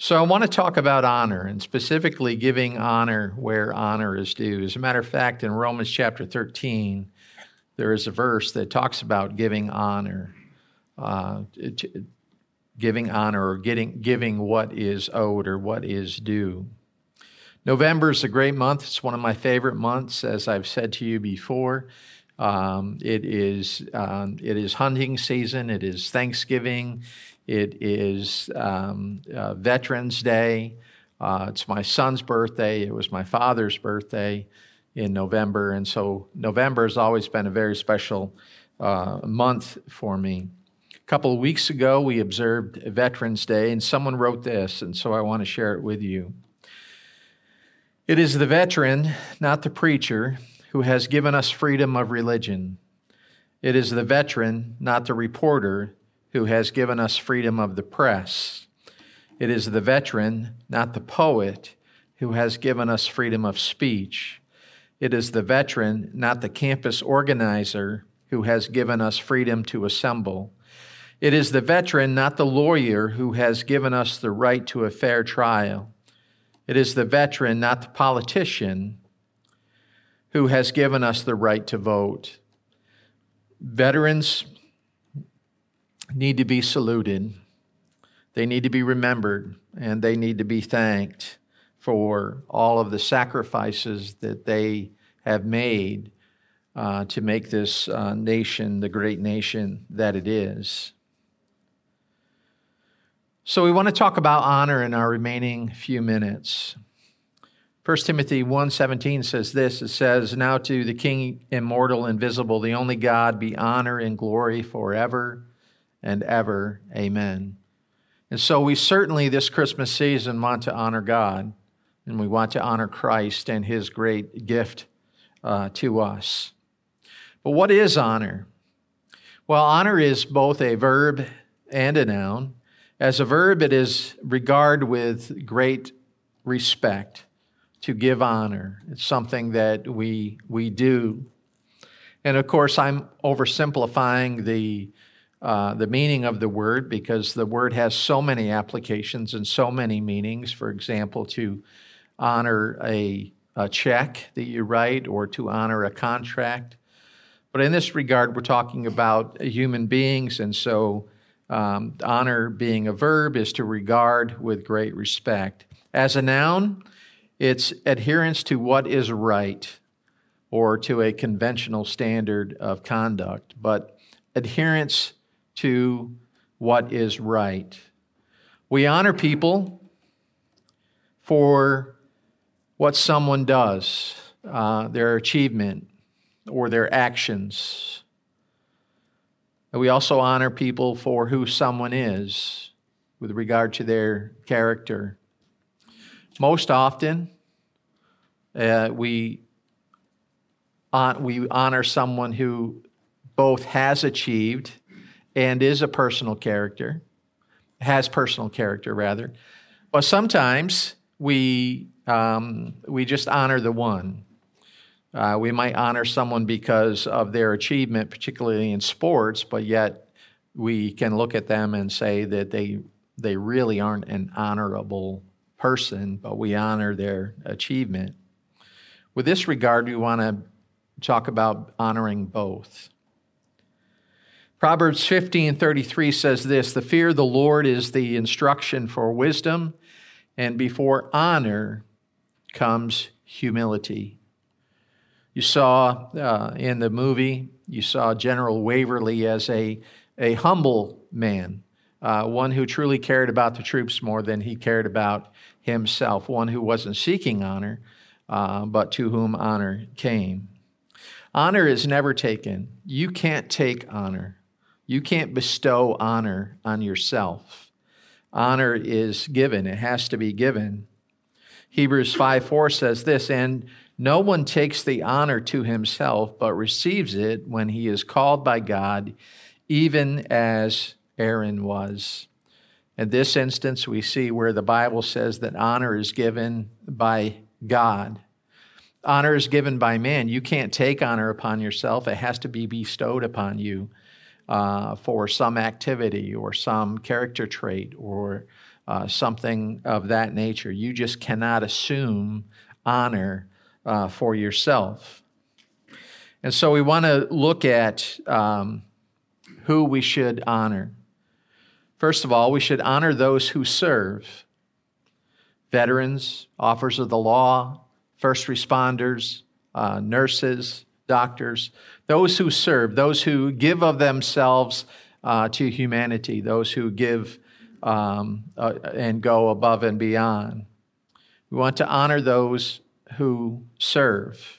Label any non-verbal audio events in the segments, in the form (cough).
So, I want to talk about honor and specifically giving honor where honor is due. As a matter of fact, in Romans chapter 13, there is a verse that talks about giving honor, uh, giving honor or getting, giving what is owed or what is due. November is a great month. It's one of my favorite months, as I've said to you before. Um, it is um, it is hunting season. It is Thanksgiving. It is um, uh, Veterans Day. Uh, it's my son's birthday. It was my father's birthday in November. And so November has always been a very special uh, month for me. A couple of weeks ago, we observed Veterans Day, and someone wrote this, and so I want to share it with you. It is the veteran, not the preacher, who has given us freedom of religion. It is the veteran, not the reporter, who has given us freedom of the press. It is the veteran, not the poet, who has given us freedom of speech. It is the veteran, not the campus organizer, who has given us freedom to assemble. It is the veteran, not the lawyer, who has given us the right to a fair trial. It is the veteran, not the politician, who has given us the right to vote. Veterans need to be saluted, they need to be remembered, and they need to be thanked for all of the sacrifices that they have made uh, to make this uh, nation the great nation that it is. So we want to talk about honor in our remaining few minutes. 1 Timothy 1:17 says this it says now to the king immortal invisible the only God be honor and glory forever and ever. Amen. And so we certainly this Christmas season want to honor God and we want to honor Christ and his great gift uh, to us. But what is honor? Well, honor is both a verb and a noun. As a verb, it is regard with great respect, to give honor. It's something that we, we do. And of course, I'm oversimplifying the uh, the meaning of the word because the word has so many applications and so many meanings. For example, to honor a, a check that you write or to honor a contract. But in this regard, we're talking about human beings, and so um, honor being a verb is to regard with great respect. As a noun, it's adherence to what is right or to a conventional standard of conduct, but adherence to what is right. We honor people for what someone does, uh, their achievement, or their actions. we also honor people for who someone is with regard to their character. Most often, uh, we, we honor someone who both has achieved and is a personal character, has personal character rather. But sometimes we um, we just honor the one. Uh, we might honor someone because of their achievement, particularly in sports, but yet we can look at them and say that they they really aren't an honorable person, but we honor their achievement. With this regard, we want to talk about honoring both. Proverbs 15:33 says this, "The fear of the Lord is the instruction for wisdom, and before honor comes humility." You saw uh, in the movie, you saw General Waverly as a, a humble man, uh, one who truly cared about the troops more than he cared about himself, one who wasn't seeking honor, uh, but to whom honor came. Honor is never taken. You can't take honor. You can't bestow honor on yourself. Honor is given, it has to be given. Hebrews 5 4 says this, and no one takes the honor to himself, but receives it when he is called by God, even as Aaron was. In this instance, we see where the Bible says that honor is given by God. Honor is given by man. You can't take honor upon yourself, it has to be bestowed upon you uh, for some activity or some character trait or uh, something of that nature. You just cannot assume honor uh, for yourself. And so we want to look at um, who we should honor. First of all, we should honor those who serve veterans, officers of the law, first responders, uh, nurses, doctors, those who serve, those who give of themselves uh, to humanity, those who give um, uh, and go above and beyond. We want to honor those who serve.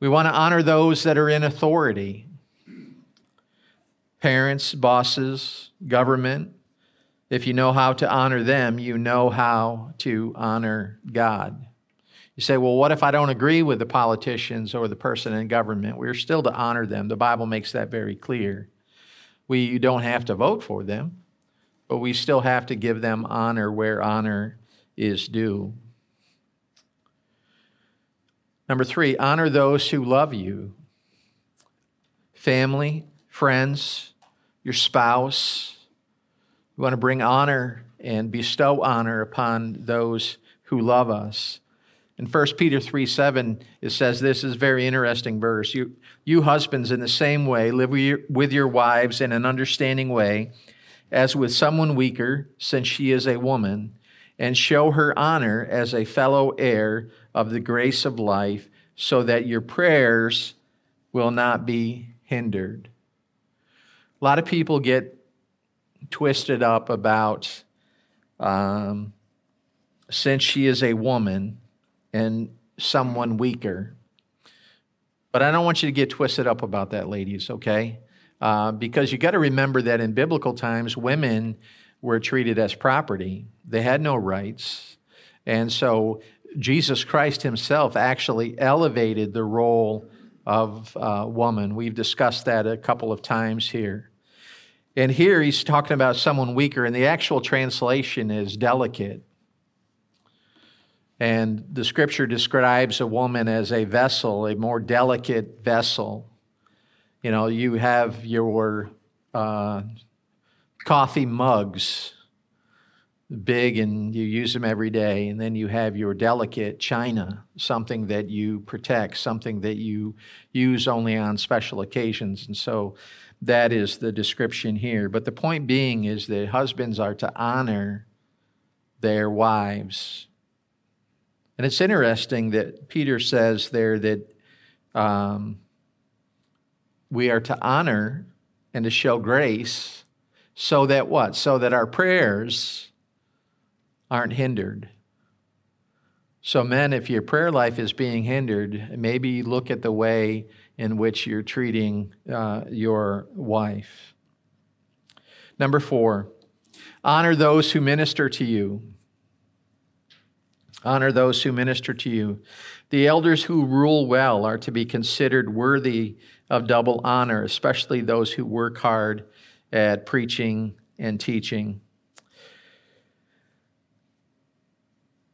We want to honor those that are in authority parents, bosses, government. If you know how to honor them, you know how to honor God. You say, well, what if I don't agree with the politicians or the person in government? We're still to honor them. The Bible makes that very clear. We don't have to vote for them, but we still have to give them honor where honor is due. Number three, honor those who love you family, friends, your spouse. We want to bring honor and bestow honor upon those who love us. In 1 Peter 3 7, it says this is a very interesting verse. You, you husbands, in the same way, live with your, with your wives in an understanding way, as with someone weaker, since she is a woman, and show her honor as a fellow heir of the grace of life, so that your prayers will not be hindered. A lot of people get twisted up about um, since she is a woman and someone weaker. But I don't want you to get twisted up about that, ladies, okay? Uh, because you got to remember that in biblical times, women were treated as property, they had no rights. And so Jesus Christ himself actually elevated the role of uh, woman. We've discussed that a couple of times here. And here he's talking about someone weaker, and the actual translation is delicate. And the scripture describes a woman as a vessel, a more delicate vessel. You know, you have your uh, coffee mugs, big, and you use them every day. And then you have your delicate china, something that you protect, something that you use only on special occasions. And so that is the description here. But the point being is that husbands are to honor their wives and it's interesting that Peter says there that um, we are to honor and to show grace so that what? So that our prayers aren't hindered. So, men, if your prayer life is being hindered, maybe look at the way in which you're treating uh, your wife. Number four, honor those who minister to you. Honor those who minister to you. The elders who rule well are to be considered worthy of double honor, especially those who work hard at preaching and teaching.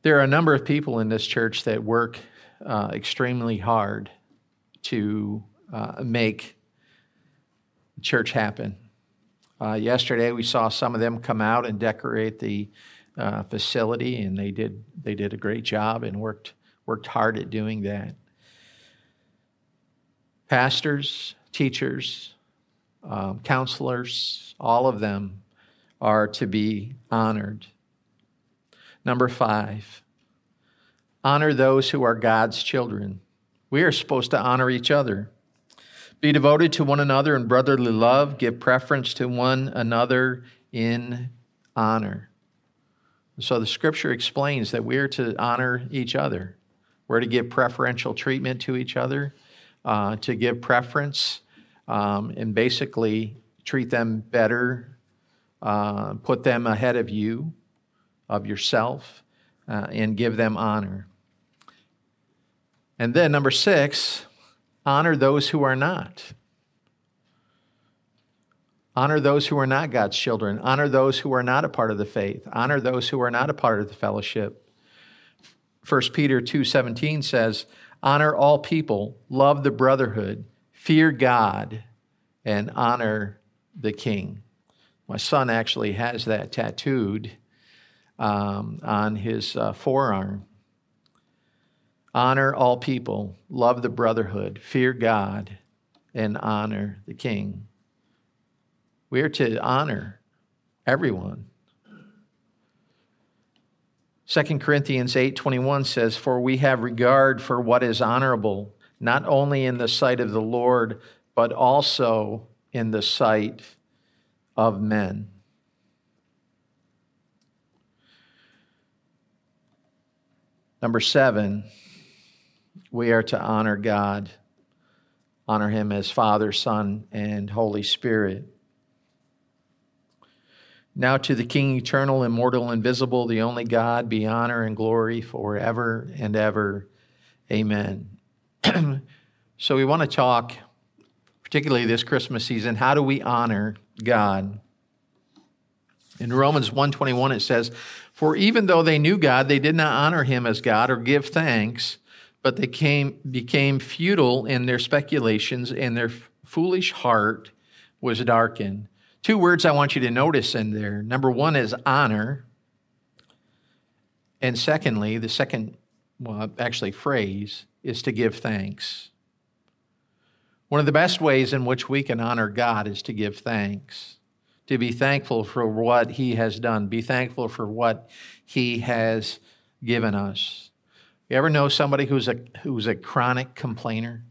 There are a number of people in this church that work uh, extremely hard to uh, make church happen. Uh, yesterday, we saw some of them come out and decorate the uh, facility, and they did they did a great job and worked worked hard at doing that. Pastors, teachers, um, counselors, all of them are to be honored. Number five, honor those who are God's children. We are supposed to honor each other. Be devoted to one another in brotherly love. Give preference to one another in honor. So the scripture explains that we're to honor each other. We're to give preferential treatment to each other, uh, to give preference, um, and basically treat them better, uh, put them ahead of you, of yourself, uh, and give them honor. And then, number six, honor those who are not. Honor those who are not God's children. Honor those who are not a part of the faith. Honor those who are not a part of the fellowship. 1 Peter 2:17 says, "Honor all people, love the brotherhood, fear God, and honor the king." My son actually has that tattooed um, on his uh, forearm. Honor all people, love the brotherhood, fear God, and honor the king. We are to honor everyone. 2 Corinthians 8:21 says for we have regard for what is honorable not only in the sight of the Lord but also in the sight of men. Number 7 we are to honor God honor him as Father, Son, and Holy Spirit. Now to the King, eternal, immortal, invisible, the only God, be honor and glory forever and ever. Amen. (clears throat) so we want to talk, particularly this Christmas season, how do we honor God? In Romans 1:21 it says, "For even though they knew God, they did not honor him as God or give thanks, but they came, became futile in their speculations, and their foolish heart was darkened." Two words I want you to notice in there. Number one is honor. And secondly, the second, well, actually, phrase is to give thanks. One of the best ways in which we can honor God is to give thanks, to be thankful for what He has done, be thankful for what He has given us. You ever know somebody who's a, who's a chronic complainer?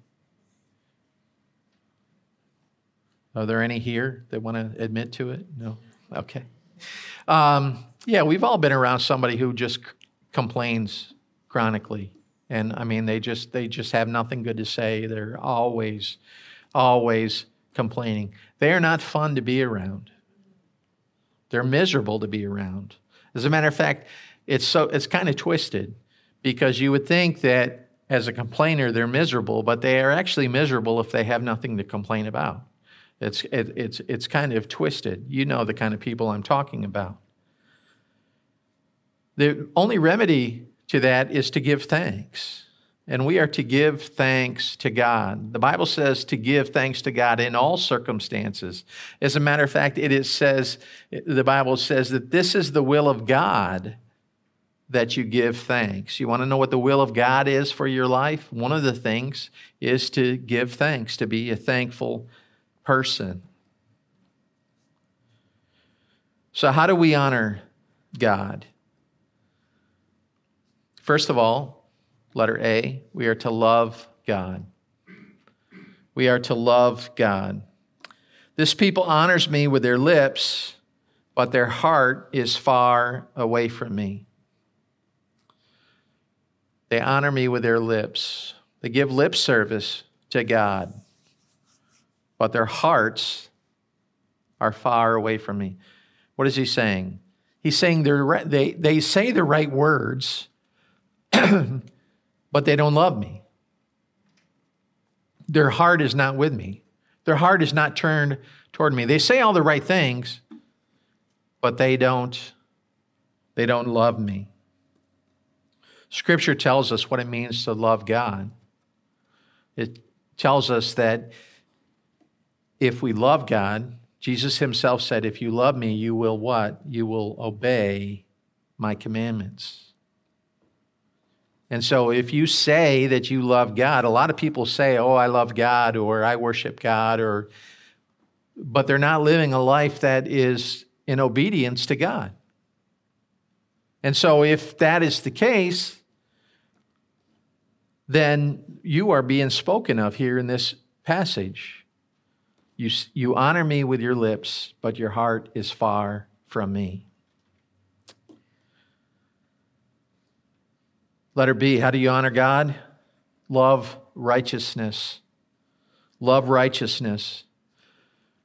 Are there any here that want to admit to it? No? Okay. Um, yeah, we've all been around somebody who just c- complains chronically. And I mean, they just they just have nothing good to say. They're always, always complaining. They are not fun to be around. They're miserable to be around. As a matter of fact, it's so it's kind of twisted because you would think that as a complainer they're miserable, but they are actually miserable if they have nothing to complain about. It's, it, it's, it's kind of twisted. You know the kind of people I'm talking about. The only remedy to that is to give thanks. And we are to give thanks to God. The Bible says to give thanks to God in all circumstances. As a matter of fact, it is says, the Bible says that this is the will of God that you give thanks. You want to know what the will of God is for your life? One of the things is to give thanks, to be a thankful person. So, how do we honor God? First of all, letter A, we are to love God. We are to love God. This people honors me with their lips, but their heart is far away from me. They honor me with their lips. They give lip service to God but their hearts are far away from me. What is he saying? He's saying they, they say the right words, (clears throat) but they don't love me. Their heart is not with me. Their heart is not turned toward me. They say all the right things, but they don't they don't love me. Scripture tells us what it means to love God. It tells us that if we love God, Jesus himself said, If you love me, you will what? You will obey my commandments. And so, if you say that you love God, a lot of people say, Oh, I love God, or I worship God, or, but they're not living a life that is in obedience to God. And so, if that is the case, then you are being spoken of here in this passage. You, you honor me with your lips, but your heart is far from me. Letter B, how do you honor God? Love righteousness. Love righteousness.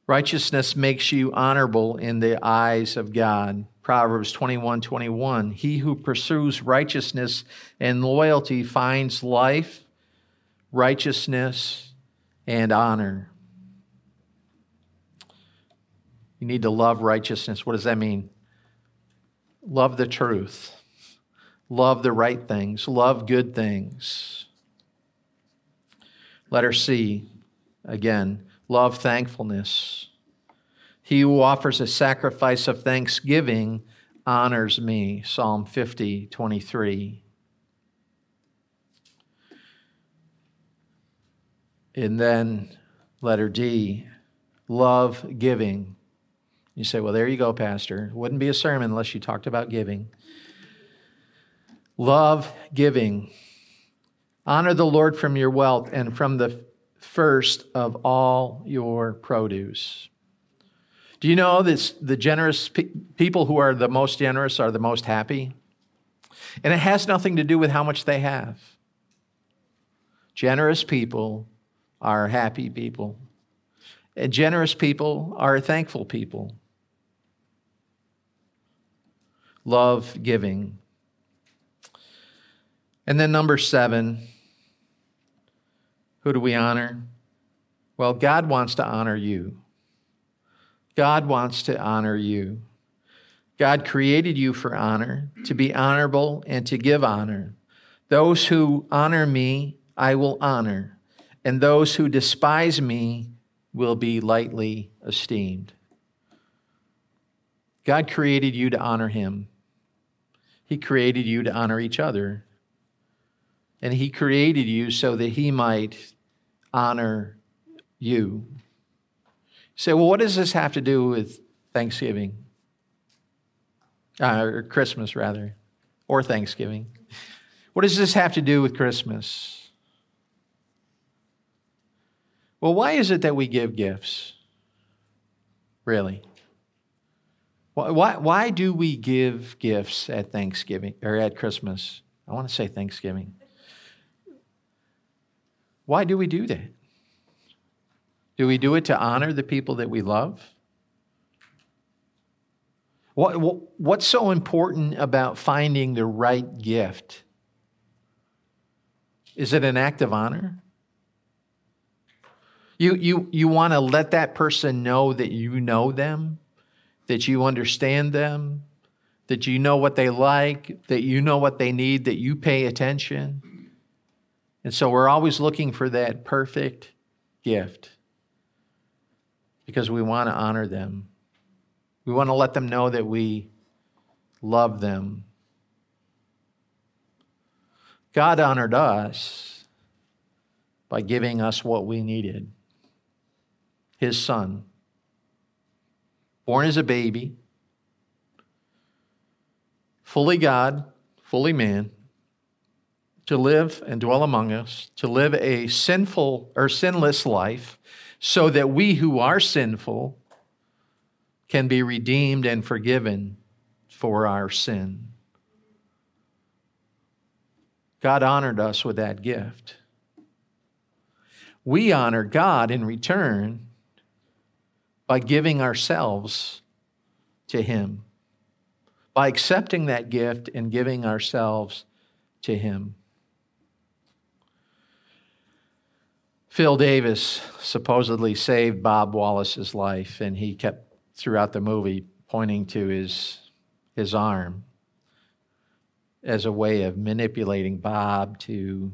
Righteousness makes you honorable in the eyes of God. Proverbs 21 21. He who pursues righteousness and loyalty finds life, righteousness, and honor. You need to love righteousness. What does that mean? Love the truth, love the right things, love good things. Letter C, again, love thankfulness. He who offers a sacrifice of thanksgiving honors me. Psalm 50, 23. And then letter D, love giving. You say, well, there you go, Pastor. It wouldn't be a sermon unless you talked about giving. Love giving. Honor the Lord from your wealth and from the first of all your produce. Do you know that the generous pe- people who are the most generous are the most happy? And it has nothing to do with how much they have. Generous people are happy people. And generous people are thankful people. Love giving. And then number seven, who do we honor? Well, God wants to honor you. God wants to honor you. God created you for honor, to be honorable and to give honor. Those who honor me, I will honor, and those who despise me will be lightly esteemed. God created you to honor him. He created you to honor each other. And he created you so that he might honor you. You say, well, what does this have to do with Thanksgiving? Uh, or Christmas, rather, or Thanksgiving. What does this have to do with Christmas? Well, why is it that we give gifts? Really? Why, why do we give gifts at Thanksgiving or at Christmas? I want to say Thanksgiving. Why do we do that? Do we do it to honor the people that we love? What, what, what's so important about finding the right gift? Is it an act of honor? You, you, you want to let that person know that you know them, that you understand them, that you know what they like, that you know what they need, that you pay attention. And so we're always looking for that perfect gift because we want to honor them. We want to let them know that we love them. God honored us by giving us what we needed His Son, born as a baby, fully God, fully man, to live and dwell among us, to live a sinful or sinless life, so that we who are sinful can be redeemed and forgiven for our sin. God honored us with that gift. We honor God in return by giving ourselves to Him, by accepting that gift and giving ourselves to Him. Phil Davis supposedly saved Bob Wallace's life, and he kept throughout the movie pointing to his, his arm as a way of manipulating Bob to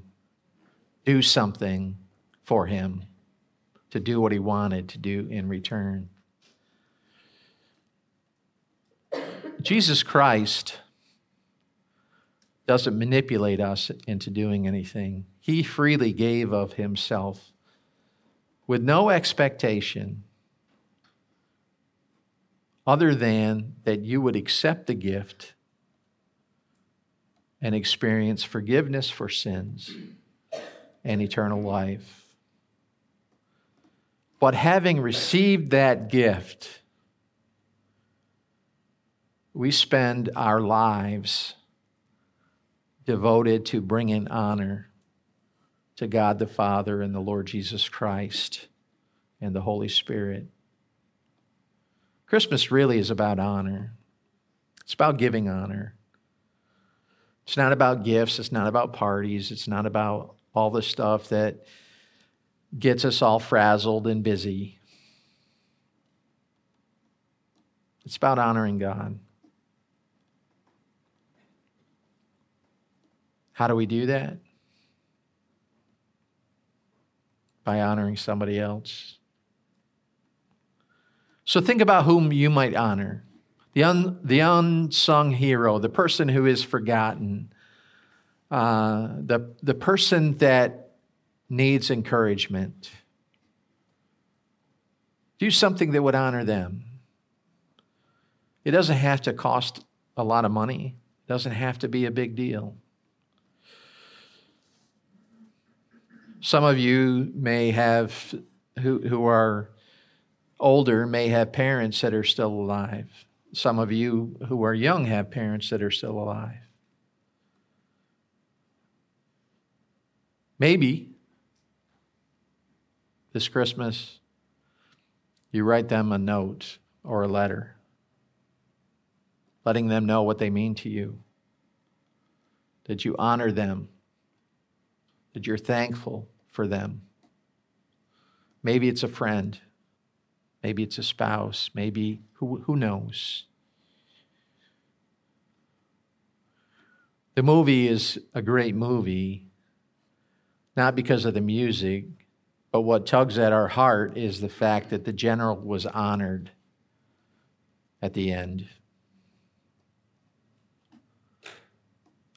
do something for him, to do what he wanted to do in return. Jesus Christ doesn't manipulate us into doing anything. He freely gave of himself with no expectation other than that you would accept the gift and experience forgiveness for sins and eternal life. But having received that gift, we spend our lives devoted to bringing honor to God the Father and the Lord Jesus Christ and the Holy Spirit. Christmas really is about honor. It's about giving honor. It's not about gifts. It's not about parties. It's not about all the stuff that gets us all frazzled and busy. It's about honoring God. How do we do that? By honoring somebody else. So think about whom you might honor the, un, the unsung hero, the person who is forgotten, uh, the, the person that needs encouragement. Do something that would honor them. It doesn't have to cost a lot of money, it doesn't have to be a big deal. Some of you may have, who, who are older, may have parents that are still alive. Some of you who are young have parents that are still alive. Maybe this Christmas you write them a note or a letter, letting them know what they mean to you, that you honor them, that you're thankful for them. Maybe it's a friend. Maybe it's a spouse. Maybe, who, who knows? The movie is a great movie, not because of the music, but what tugs at our heart is the fact that the general was honored at the end.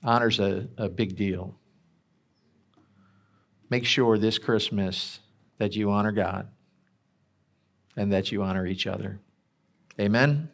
Honor's a, a big deal. Make sure this Christmas that you honor God and that you honor each other. Amen.